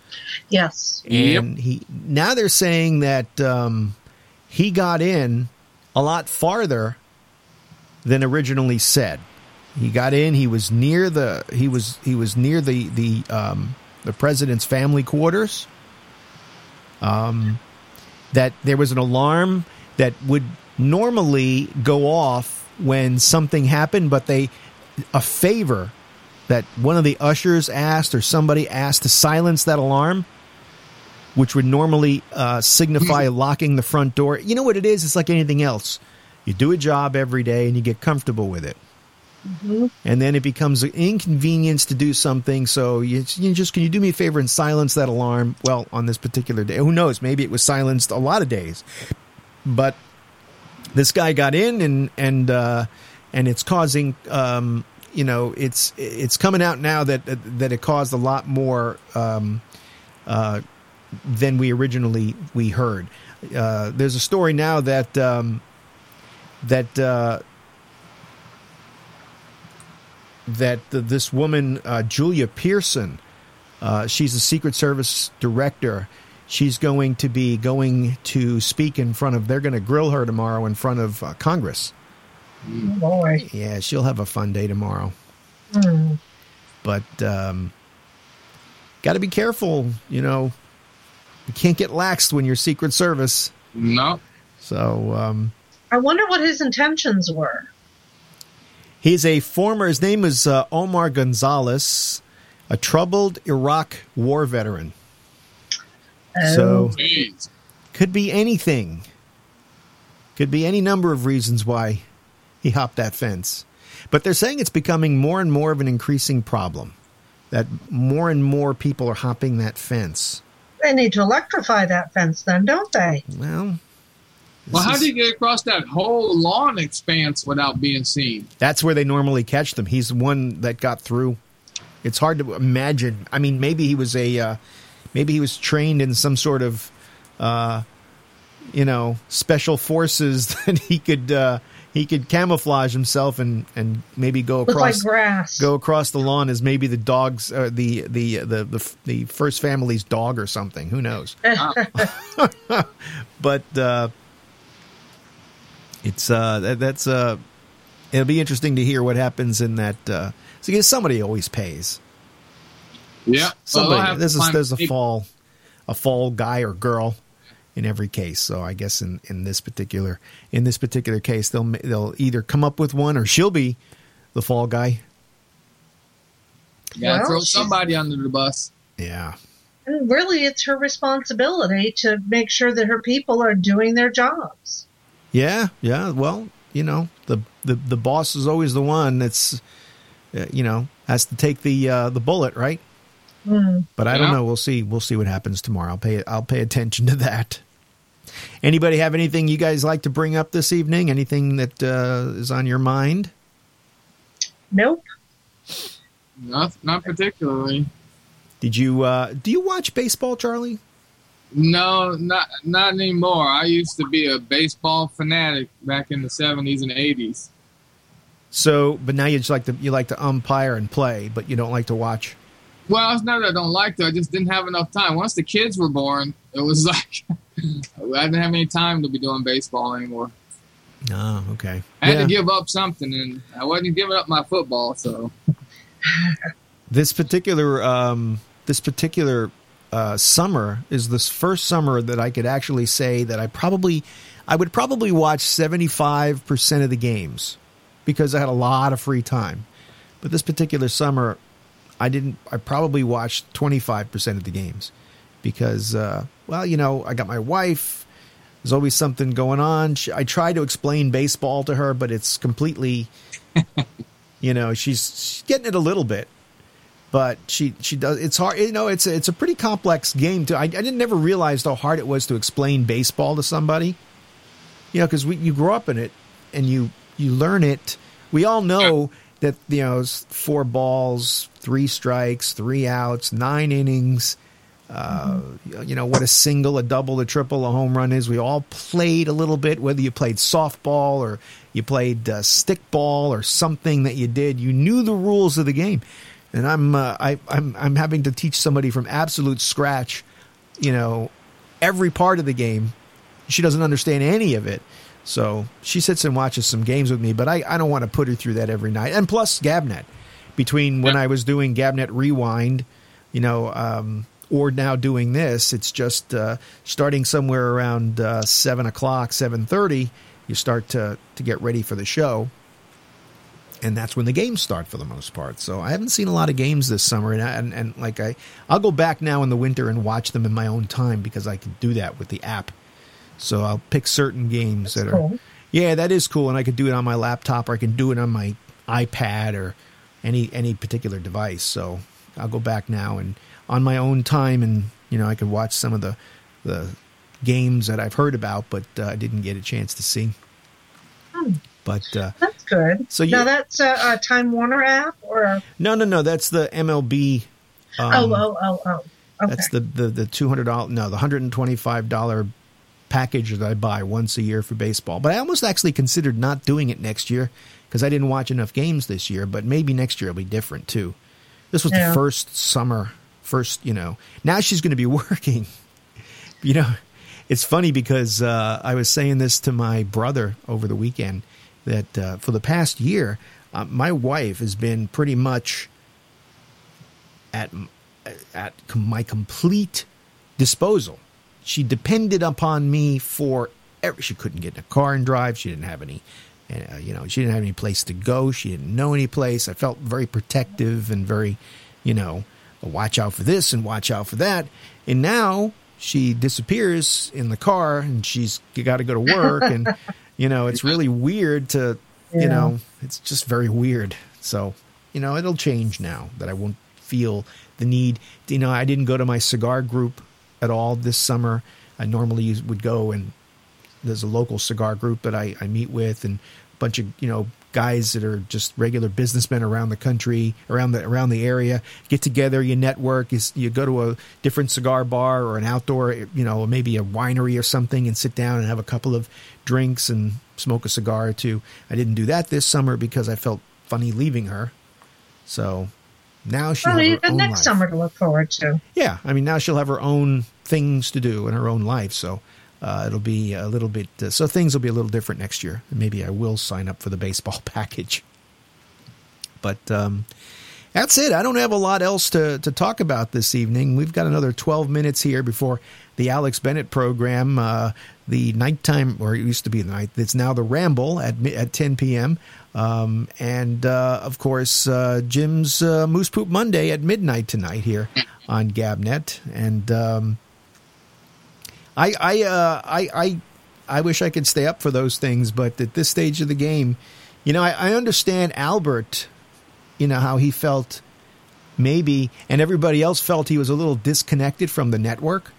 Yes. and he. Now they're saying that um, he got in a lot farther than originally said. He got in. He was near the. He was. He was near the the um, the president's family quarters. Um, that there was an alarm that would normally go off when something happened, but they a favor that one of the ushers asked or somebody asked to silence that alarm, which would normally uh, signify locking the front door. You know what it is? It's like anything else. You do a job every day and you get comfortable with it. And then it becomes an inconvenience to do something. So you, you just can you do me a favor and silence that alarm? Well, on this particular day, who knows? Maybe it was silenced a lot of days, but this guy got in and and uh, and it's causing um, you know it's it's coming out now that that it caused a lot more um, uh, than we originally we heard. Uh, there's a story now that um, that uh, that this woman uh, Julia Pierson, uh, she's a Secret Service director. She's going to be going to speak in front of. They're going to grill her tomorrow in front of uh, Congress. Oh, boy. Yeah, she'll have a fun day tomorrow. Hmm. But um, got to be careful. You know, you can't get laxed when you're Secret Service. No. So um, I wonder what his intentions were. he's a former. His name is uh, Omar Gonzalez, a troubled Iraq war veteran. So Jeez. could be anything. Could be any number of reasons why he hopped that fence. But they're saying it's becoming more and more of an increasing problem. That more and more people are hopping that fence. They need to electrify that fence, then, don't they? Well, Well, this how is- do you get across that whole lawn expanse without being seen? that's where they normally catch them. He's the one that got through. It's hard to imagine. I mean, maybe he was a, uh, maybe he was trained in some sort of, uh, you know, special forces [laughs] that he could uh, he could camouflage himself and and maybe go Look like across grass. go across the lawn as maybe the dog's uh, the, the the the the first family's dog or something. Who knows? [laughs] [laughs] but uh, it's uh, that, that's uh, it'll be interesting to hear what happens in that. Uh, so because somebody always pays. Yeah. Somebody. they'll have to this is there's a fall, a fall guy or girl in every case. So I guess in, in this particular in this particular case, they'll they'll either come up with one or she'll be the fall guy. You gotta Well, throw somebody under the bus. Yeah. And really, it's her responsibility to make sure that her people are doing their jobs. Yeah, yeah. Well, you know, the the, the boss is always the one that's, uh, you know, has to take the uh, the bullet, right? Hmm. But I don't know. We'll see. We'll see what happens tomorrow. I'll pay. I'll pay attention to that. Anybody have anything you guys like to bring up this evening? Anything that uh, is on your mind? Nope. Not, not particularly. Did you uh, do you watch baseball, Charlie? No, not not anymore. I used to be a baseball fanatic back in the seventies and eighties. So, but now you just like to you like to umpire and play, but you don't like to watch. Well, it's not that I don't like to. I just didn't have enough time. Once the kids were born, it was [laughs] like I didn't have any time to be doing baseball anymore. Oh, okay. I had Yeah. to give up something, and I wasn't giving up my football. So [laughs] this particular um, this particular uh, summer is this first summer that I could actually say that I probably I would probably watch seventy five percent of the games because I had a lot of free time. But this particular summer, I didn't. I probably watched twenty five percent of the games because, uh, well, you know, I got my wife. There's always something going on. She, I try to explain baseball to her, but it's completely, [laughs] you know, she's, she's getting it a little bit, but she she does. It's hard, you know. It's a, it's a pretty complex game. To I, I didn't never realize how hard it was to explain baseball to somebody. You know, because you grow up in it and you you learn it. We all know that you know four balls, three strikes, three outs, nine innings. Uh, you know what a single, a double, a triple, a home run is. We all played a little bit, whether you played softball or you played uh, stickball or something that you did. You knew the rules of the game, and I'm uh, I, I'm I'm having to teach somebody from absolute scratch. You know, every part of the game. She doesn't understand any of it. So she sits and watches some games with me, but I, I don't want to put her through that every night. And plus, Gabnet. Between when I was doing Gabnet Rewind, you know, um, or now doing this, it's just uh, starting somewhere around uh, seven o'clock, seven thirty. You start to to get ready for the show, and that's when the games start for the most part. So I haven't seen a lot of games this summer, and I, and, and like I, I'll go back now in the winter and watch them in my own time because I can do that with the app. So I'll pick certain games that are, cool. yeah, that is cool, and I could do it on my laptop or I can do it on my iPad or any any particular device. So I'll go back now and on my own time, and you know I could watch some of the the games that I've heard about, but uh, I didn't get a chance to see. Hmm. But uh, That's good. So now that's a, a Time Warner app, or no, no, no, that's the MLB. Um, oh, oh, oh, oh. Okay. That's the the the two hundred dollar no the hundred and twenty five dollar package that I buy once a year for baseball. But I almost actually considered not doing it next year because I didn't watch enough games this year. But maybe next year it'll be different too. This was Yeah. the first summer, first you know. Now she's going to be [laughs] working. You know, it's funny because uh, I was saying this to my brother over the weekend that uh, for the past year, uh, my wife has been pretty much at at my complete disposal. She depended upon me for every, she couldn't get in a car and drive. She didn't have any, uh, you know, she didn't have any place to go. She didn't know any place. I felt very protective and very, you know, watch out for this and watch out for that. And now she disappears in the car and she's got to go to work and, [laughs] you know, it's really weird to, you know, it's just very weird. So, you know, it'll change now that I won't feel the need. You know, I didn't go to my cigar group at all this summer. I normally would go and there's a local cigar group that I, I meet with and a bunch of, you know, guys that are just regular businessmen around the country, around the around the area, get together, you network, you, you go to a different cigar bar or an outdoor, you know, maybe a winery or something and sit down and have a couple of drinks and smoke a cigar or two. I didn't do that this summer because I felt funny leaving her. So now she'll well, have her own next life. summer to look forward to. Yeah, I mean now she'll have her own things to do in her own life, so uh, it'll be a little bit. Uh, so things will be a little different next year. Maybe I will sign up for the baseball [laughs] package. But um, that's it. I don't have a lot else to to talk about this evening. We've got another twelve minutes here before the Alex Bennett program, uh, the nighttime, or it used to be the night. It's now the Ramble at at ten p.m. Um, and uh, of course, uh, Jim's uh, Moose Poop Monday at midnight tonight here on Gabnet. And um, I, I, uh, I, I, I wish I could stay up for those things, but at this stage of the game, you know, I, I understand Albert. You know how he felt, maybe, and everybody else felt he was a little disconnected from the network.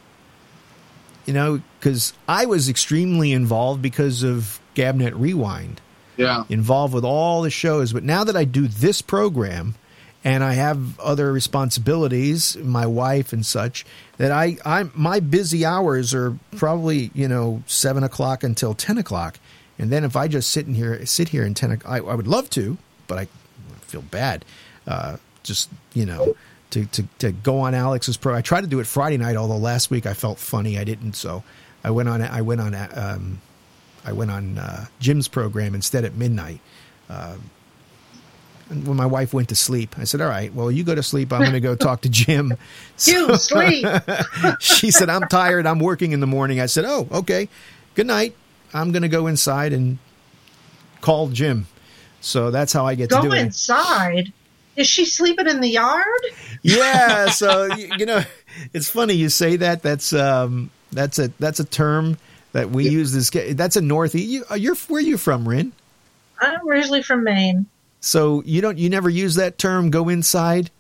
You know, because I was extremely involved because of Gabnet Rewind yeah, involved with all the shows. But now that I do this program and I have other responsibilities, my wife and such, that I, I my busy hours are probably you know seven o'clock until ten o'clock, and then if I just sit in here, sit here in ten, o'clock, I, I would love to, but I feel bad. Uh, just you know. To, to, to go on Alex's pro, I tried to do it Friday night. Although last week I felt funny, I didn't. So I went on. I went on um, I went on uh, Jim's program instead at midnight. Uh, when my wife went to sleep, I said, "All right, well, you go to sleep. I'm going to go talk to Jim." [laughs] [laughs] You sleep. [laughs] she said, "I'm tired. I'm working in the morning." I said, "Oh, okay. Good night. I'm going to go inside and call Jim." So that's how I get to Go do it. inside. Is she sleeping in the yard? yeah so you, you know it's funny you say that that's um that's a that's a term that we use this that's a northeast you, uh, you're where you from rin I'm originally from Maine. So you don't you never use that term go inside?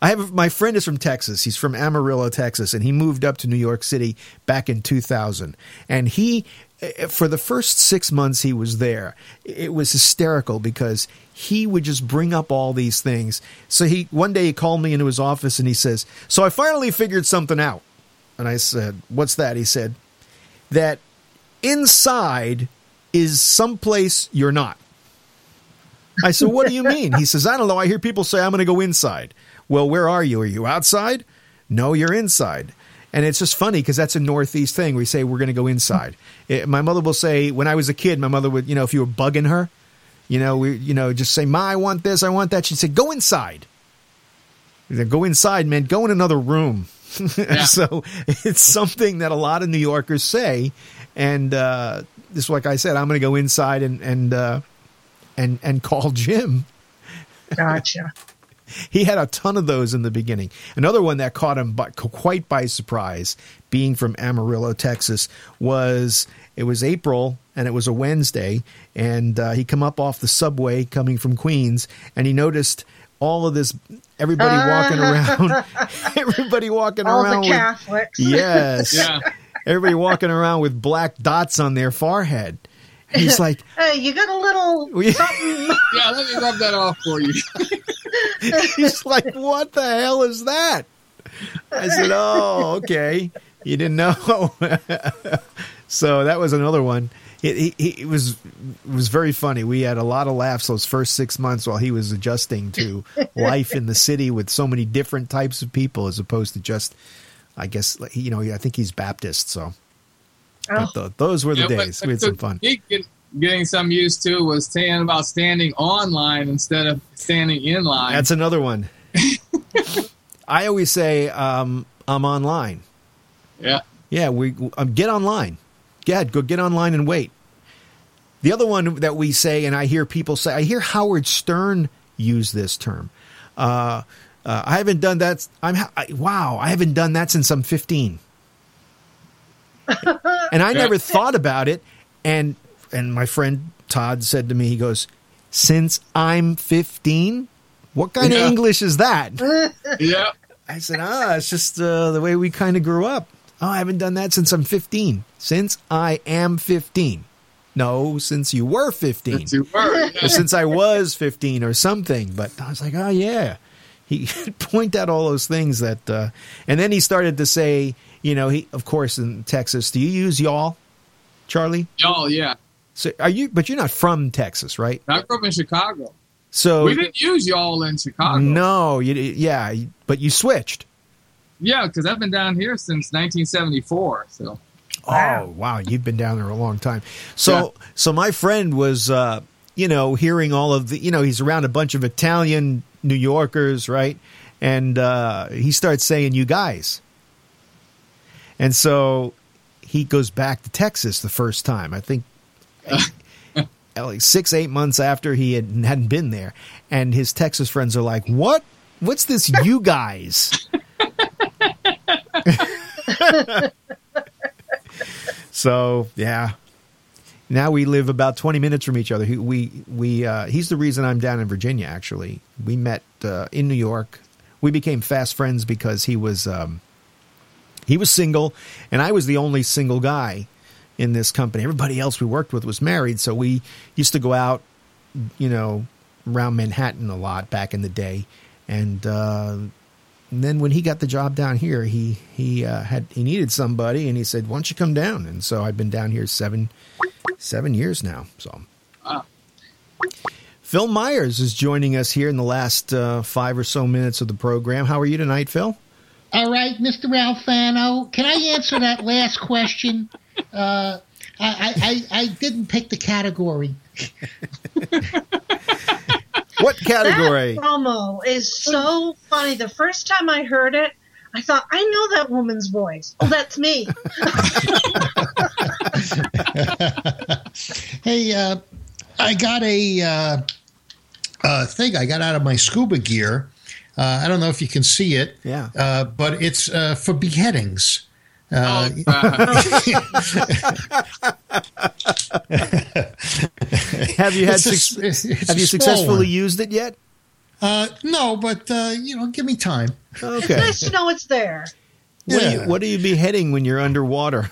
I have my friend is from texas. He's from amarillo texas and he moved up to new york city back in 2000 and he eh, for the first six months he was there it was hysterical because he would just bring up all these things. So he one day he called me into his office and he says so i finally figured something out. And i said what's that? He said that inside is someplace you're not I said, What do you mean? He says, I don't know. I hear people say I'm going to go inside. Well, where are you? Are you outside? No, you're inside. And it's just funny because that's a Northeast thing. We say we're going to go inside. It- my mother will say, when I was a kid, my mother would, you know, if you were bugging her, you know, we, you know, just say, Ma, I want this, I want that. She'd say, Go inside. Go inside, man. Go in another room. [laughs] so it's something that a lot of New Yorkers say, and uh, just like I said, I'm going to go inside and and uh, and and call Jim. Gotcha. [laughs] He had a ton of those in the beginning. Another one that caught him by, quite by surprise, being from Amarillo, Texas, was it was April and it was a Wednesday, and uh, he come up off the subway coming from Queens, and he noticed all of this, everybody walking [laughs] around, [laughs] everybody walking All around the with yes, Yeah. everybody walking around with black dots on their forehead. And he's like, [laughs] Hey, you got a little Yeah. something. [laughs] [laughs] Yeah, let me rub that off for you. He's like, what the hell is that? I said, oh, okay. You didn't know. so that was another one. It, it, it was it was very funny. We had a lot of laughs those first six months while he was adjusting to life in the city with so many different types of people, as opposed to just, I guess, you know, I think he's Baptist. So Oh, but th- those were the Yeah, days. we had some fun. me getting some used to was saying about standing online instead of standing in line. That's another one. [laughs] I always say um, I'm online. yeah. Yeah, we um, get online. Yeah, go get online and wait. The other one that we say, and I hear people say, I hear Howard Stern use this term. Uh, uh, I haven't done that. I'm I, wow. I haven't done that since I'm 15, and I never thought about it. And and my friend Todd said to me, he goes, "Since I'm 15, what kind of English is that?" [laughs] Yeah. I said, ah, it's just uh, the way we kind of grew up. Oh, I haven't done that since I'm 15. Since I am 15. No, since you were 15. Since you were. Yeah. since I was 15 or something. But I was like, oh, yeah. He [laughs] point out all those things that, uh, and then he started to say, you know, he, of course, in Texas, do you use y'all, Charlie? Y'all, yeah. So are you, but you're not from Texas, right? I grew up in Chicago. So We didn't use y'all in Chicago. no, you, yeah, but you switched. Yeah, because I've been down here since 1974. So Oh wow, you've been down there a long time. So so my friend was uh you know hearing all of the you know he's around a bunch of Italian New Yorkers, right? And uh he starts saying you guys. And so he goes back to Texas the first time. I think [laughs] like 6 8 months after he had hadn't been there and his Texas friends are like, "What? What's this [laughs] you guys?" [laughs] So yeah, now we live about twenty minutes from each other. He, we we uh, he's the reason I'm down in Virginia. Actually, we met uh, in New York. We became fast friends because he was um, he was single, and I was the only single guy in this company. Everybody else we worked with was married, so we used to go out, you know, around Manhattan a lot back in the day, and. Uh, and then when he got the job down here, he he uh, had he needed somebody, and he said, "Why don't you come down?" And so I've been down here seven seven years now. So Wow. Phil Myers is joining us here in the last uh, five or so minutes of the program. How are you tonight, Phil? All right, Mr. Alfano, can I answer that last question? Uh, I, I, I didn't pick the category. [laughs] What category? That promo is so funny. The first time I heard it, I thought, I know that woman's voice. Oh, that's me. [laughs] hey, uh, I got a uh, uh, thing I got out of my scuba gear. Uh, I don't know if you can see it. Yeah. Uh, but it's uh, for beheadings. Uh, Oh, [laughs] [laughs] Have you had It's a it's have you successfully one. used it yet? Uh, no, but uh, you know, give me time. Okay. nice to know it's there. What, do you, what do you beheading when you're underwater?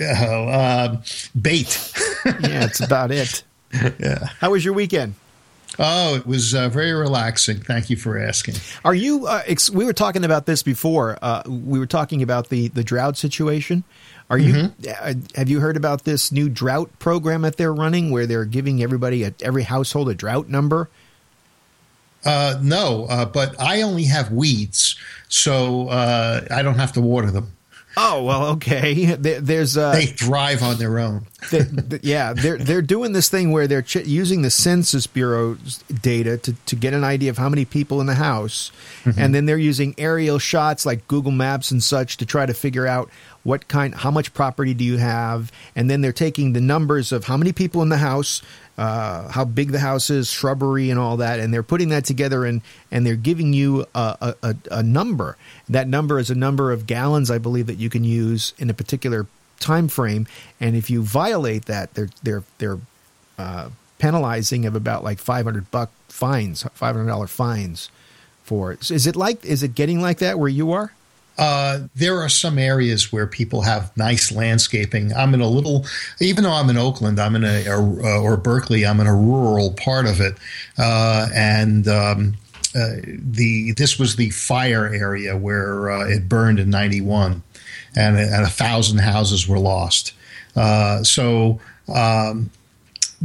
Oh, um, bait. yeah, it's about it. [laughs] yeah. How was your weekend? Oh, it was uh, very relaxing. Thank you for asking. Are you? Uh, ex- we were talking about this before. Uh, we were talking about the the drought situation. Are you? Uh, have you heard about this new drought program that they're running, where they're giving everybody, a, every household, a drought number? Uh, no, uh, but I only have weeds, so uh, I don't have to water them. Oh well, okay. There's uh, They thrive on their own. the, the- yeah, they're they're doing this thing where they're ch- using the Census Bureau's data to, to get an idea of how many people in the house, and then they're using aerial shots like Google Maps and such to try to figure out what kind, how much property do you have, and then they're taking the numbers of how many people in the house, uh, how big the house is, shrubbery, and all that, and they're putting that together and and they're giving you a, a, a, number. That number is a number of gallons, I believe, that you can use in a particular time frame, and if you violate that, they're they're they're uh, penalizing of about like five hundred buck fines, five hundred dollar fines for it. Is it like is it getting like that where you are? Uh, there are some areas where people have nice landscaping. I'm in a little, even though I'm in Oakland, I'm in a, a or Berkeley, I'm in a rural part of it, uh, and um, uh, the this was the fire area where uh, it burned in '91, and, and a thousand houses were lost. Uh, so. Um,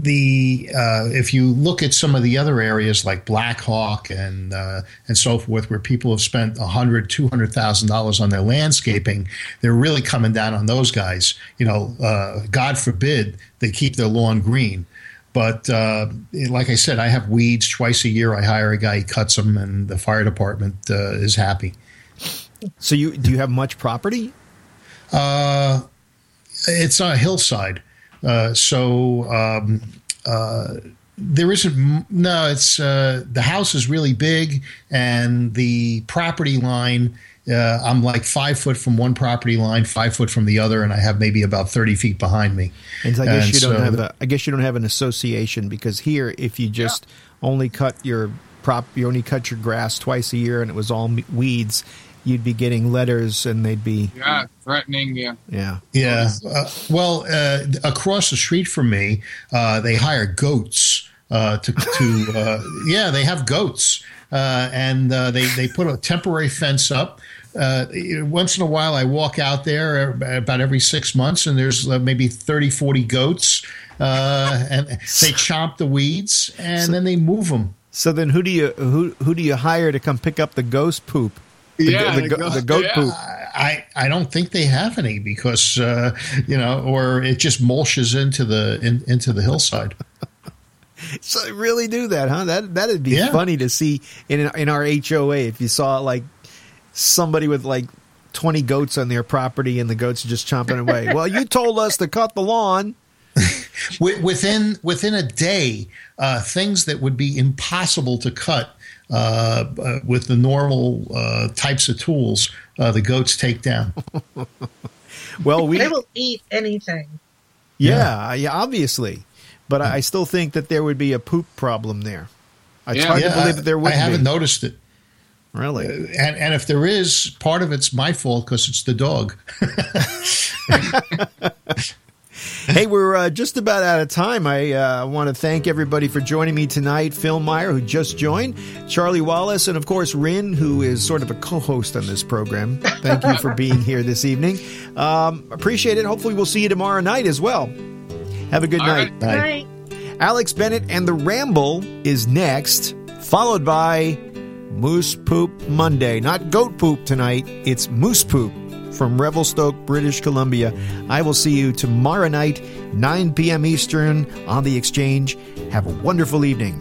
the uh, if you look at some of the other areas like Black Hawk and uh, and so forth, where people have spent a hundred, two hundred thousand dollars on their landscaping, they're really coming down on those guys. You know, uh, God forbid they keep their lawn green. But uh, like I said, I have weeds twice a year. I hire a guy, he cuts them, and the fire department uh, is happy. So you do you have much property? Uh, it's on a hillside, uh, so um, uh, there isn't. No, it's uh, the house is really big, and the property line. Uh, I'm like five foot from one property line, five foot from the other, and I have maybe about thirty feet behind me. And I guess And you don't so have a, I guess you don't have an association because here, if you just only cut your prop, you only cut your grass twice a year, and it was all weeds, you'd be getting letters, and they'd be yeah, threatening you. yeah. Yeah. Uh, well, uh, across the street from me, uh, they hire goats uh, to. to uh, [laughs] yeah, they have goats, uh, and uh, they they put a temporary fence up. Uh, once in a while, I walk out there about every six months, and there's uh, maybe 30, 40 goats, uh, and they [laughs] chomp the weeds, and then they move them. So then, who do you who who do you hire to come pick up the ghost poop? The, Yeah, the, the go- go- the goat yeah. poop. I, I don't think they have any because uh, you know, or it just mulches into the in, into the hillside. [laughs] So they really do that, huh? That that'd be Yeah. funny to see in in our HOA if you saw like somebody with like twenty goats on their property and the goats are just chomping away. well, you told us to cut the lawn. [laughs] Within within a day, uh, things that would be impossible to cut with the normal uh, types of tools, uh, the goats take down. [laughs] Well, we They will eat anything. yeah yeah obviously, but I, I still think that there would be a poop problem there. It's Yeah. hard to believe I- that there would I haven't be. noticed it, really. and and if there is, part of it's my fault because it's the dog. [laughs] [laughs] [laughs] Hey, we're uh, just about out of time. I uh, want to thank everybody for joining me tonight. Phil Meyer, who just joined, Charlie Wallace, and of course, Rin, who is sort of a co host on this program. Thank you for being here this evening. Um, appreciate it. Hopefully, we'll see you tomorrow night as well. Have a good All night. right. Right. Alex Bennett and the Ramble is next, followed by Moose Poop Monday. Not goat poop tonight, it's moose poop from Revelstoke, British Columbia. I will see you tomorrow night, 9 p.m. Eastern, on the exchange. Have a wonderful evening.